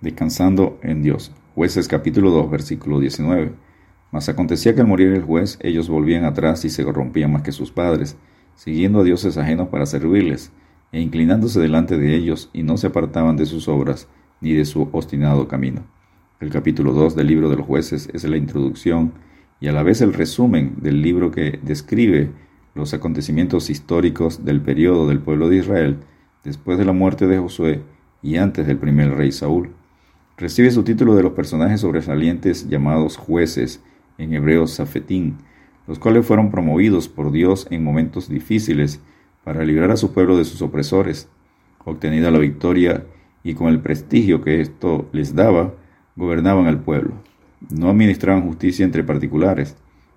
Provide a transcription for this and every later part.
descansando en Dios. Jueces capítulo 2, versículo 19. Mas acontecía que al morir el juez, ellos volvían atrás y se corrompían más que sus padres, siguiendo a dioses ajenos para servirles, e inclinándose delante de ellos, y no se apartaban de sus obras, ni de su obstinado camino. El capítulo 2 del libro de los jueces es la introducción y a la vez el resumen del libro que describe los acontecimientos históricos del periodo del pueblo de Israel después de la muerte de Josué y antes del primer rey Saúl. Recibe su título de los personajes sobresalientes llamados jueces, en hebreo Safetín, los cuales fueron promovidos por Dios en momentos difíciles para librar a su pueblo de sus opresores. Obtenida la victoria y con el prestigio que esto les daba, gobernaban al pueblo. No administraban justicia entre particulares,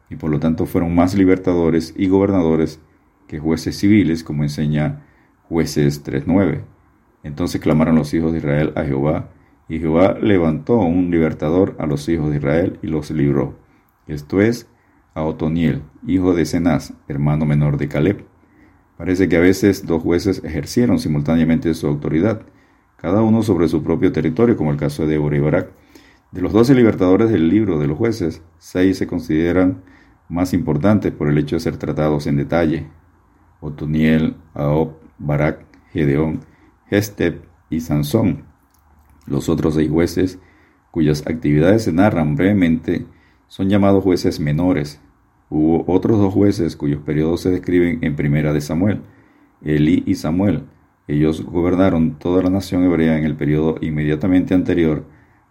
y por lo tanto fueron más libertadores y gobernadores que jueces civiles, como enseña jueces 3.9. Entonces clamaron los hijos de Israel a Jehová, y Jehová levantó un libertador a los hijos de Israel y los libró. Esto es, a Otoniel, hijo de Cenaz, hermano menor de Caleb. Parece que a veces dos jueces ejercieron simultáneamente su autoridad, cada uno sobre su propio territorio, como el caso de Deborah y Barak. De los doce libertadores del libro de los jueces, seis se consideran más importantes por el hecho de ser tratados en detalle. Otoniel, Aob, Barak, Gedeón, Gestep y Sansón. Los otros seis jueces, cuyas actividades se narran brevemente, son llamados jueces menores. Hubo otros dos jueces cuyos periodos se describen en Primera de Samuel, Elí y Samuel. Ellos gobernaron toda la nación hebrea en el periodo inmediatamente anterior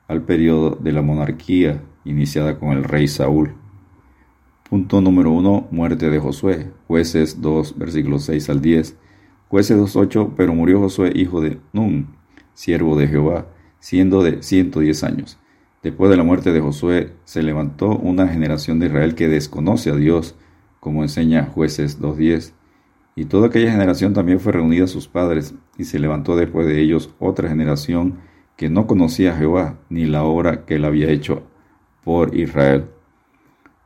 al periodo de la monarquía iniciada con el rey Saúl. Punto número 1. Muerte de Josué. Jueces 2, versículos 6 al 10. Jueces 2.8, pero murió Josué hijo de Nun, siervo de Jehová, siendo de 110 años. Después de la muerte de Josué, se levantó una generación de Israel que desconoce a Dios, como enseña Jueces 2.10. Y toda aquella generación también fue reunida a sus padres, y se levantó después de ellos otra generación que no conocía a Jehová, ni la obra que él había hecho por Israel.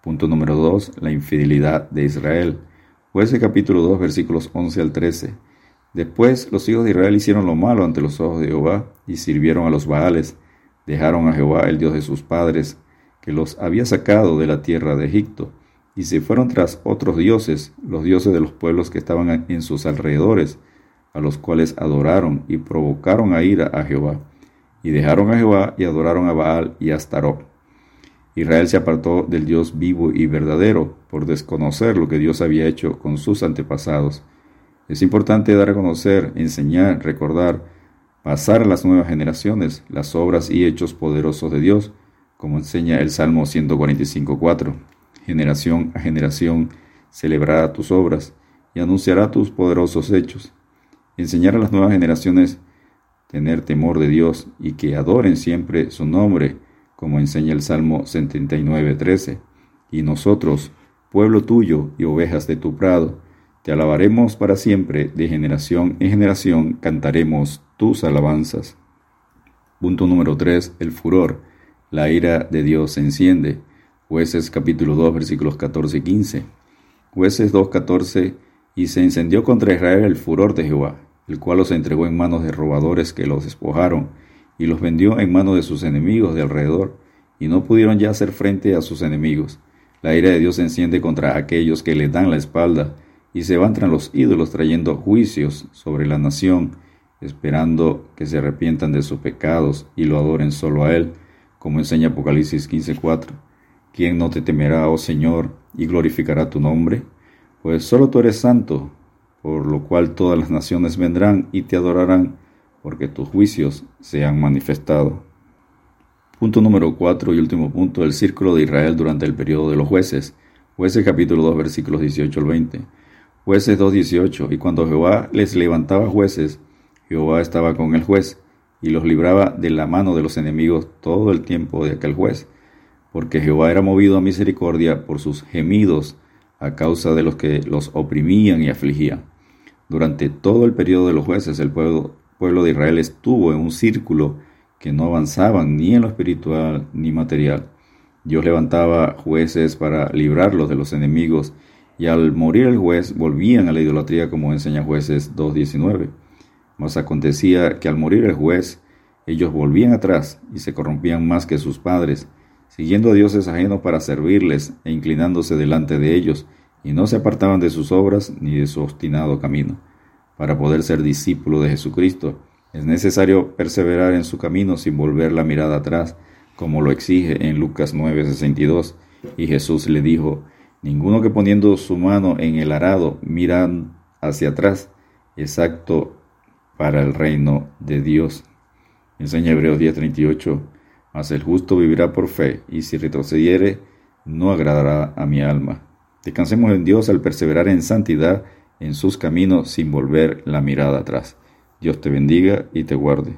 Punto número 2. La infidelidad de Israel. Jueces capítulo 2 versículos 11 al 13. Después los hijos de Israel hicieron lo malo ante los ojos de Jehová y sirvieron a los Baales. Dejaron a Jehová, el Dios de sus padres, que los había sacado de la tierra de Egipto, y se fueron tras otros dioses, los dioses de los pueblos que estaban en sus alrededores, a los cuales adoraron y provocaron a ira a Jehová. Y dejaron a Jehová y adoraron a Baal y a Astarot. Israel se apartó del Dios vivo y verdadero por desconocer lo que Dios había hecho con sus antepasados es importante dar a conocer, enseñar, recordar, pasar a las nuevas generaciones las obras y hechos poderosos de Dios, como enseña el Salmo 145.4. Generación a generación celebrará tus obras y anunciará tus poderosos hechos. Enseñar a las nuevas generaciones tener temor de Dios y que adoren siempre su nombre, como enseña el Salmo 79.13. Y nosotros, pueblo tuyo y ovejas de tu prado, te alabaremos para siempre, de generación en generación cantaremos tus alabanzas. Punto número 3. El furor. La ira de Dios se enciende. Jueces capítulo 2 versículos 14 y 15. Jueces 2, 14. Y se encendió contra Israel el furor de Jehová, el cual los entregó en manos de robadores que los despojaron, y los vendió en manos de sus enemigos de alrededor, y no pudieron ya hacer frente a sus enemigos. La ira de Dios se enciende contra aquellos que le dan la espalda, y se van tras los ídolos trayendo juicios sobre la nación, esperando que se arrepientan de sus pecados y lo adoren solo a Él, como enseña Apocalipsis 15:4. ¿Quién no te temerá, oh Señor, y glorificará tu nombre? Pues solo tú eres santo, por lo cual todas las naciones vendrán y te adorarán, porque tus juicios se han manifestado. Punto número 4 y último punto, el círculo de Israel durante el periodo de los jueces. Jueces capítulo 2 versículos 18 al 20. Jueces 2.18. Y cuando Jehová les levantaba jueces, Jehová estaba con el juez y los libraba de la mano de los enemigos todo el tiempo de aquel juez, porque Jehová era movido a misericordia por sus gemidos a causa de los que los oprimían y afligían. Durante todo el periodo de los jueces, el pueblo, pueblo de Israel estuvo en un círculo que no avanzaban ni en lo espiritual ni material. Dios levantaba jueces para librarlos de los enemigos y al morir el juez volvían a la idolatría como enseña jueces 2.19. Mas acontecía que al morir el juez, ellos volvían atrás y se corrompían más que sus padres, siguiendo a dioses ajenos para servirles e inclinándose delante de ellos, y no se apartaban de sus obras ni de su obstinado camino. Para poder ser discípulo de Jesucristo, es necesario perseverar en su camino sin volver la mirada atrás, como lo exige en Lucas 9:62. Y Jesús le dijo, Ninguno que poniendo su mano en el arado mira hacia atrás, es apto para el reino de Dios. Enseña Hebreos 10:38, mas el justo vivirá por fe, y si retrocediere, no agradará a mi alma. Descansemos en Dios al perseverar en santidad en sus caminos sin volver la mirada atrás. Dios te bendiga y te guarde.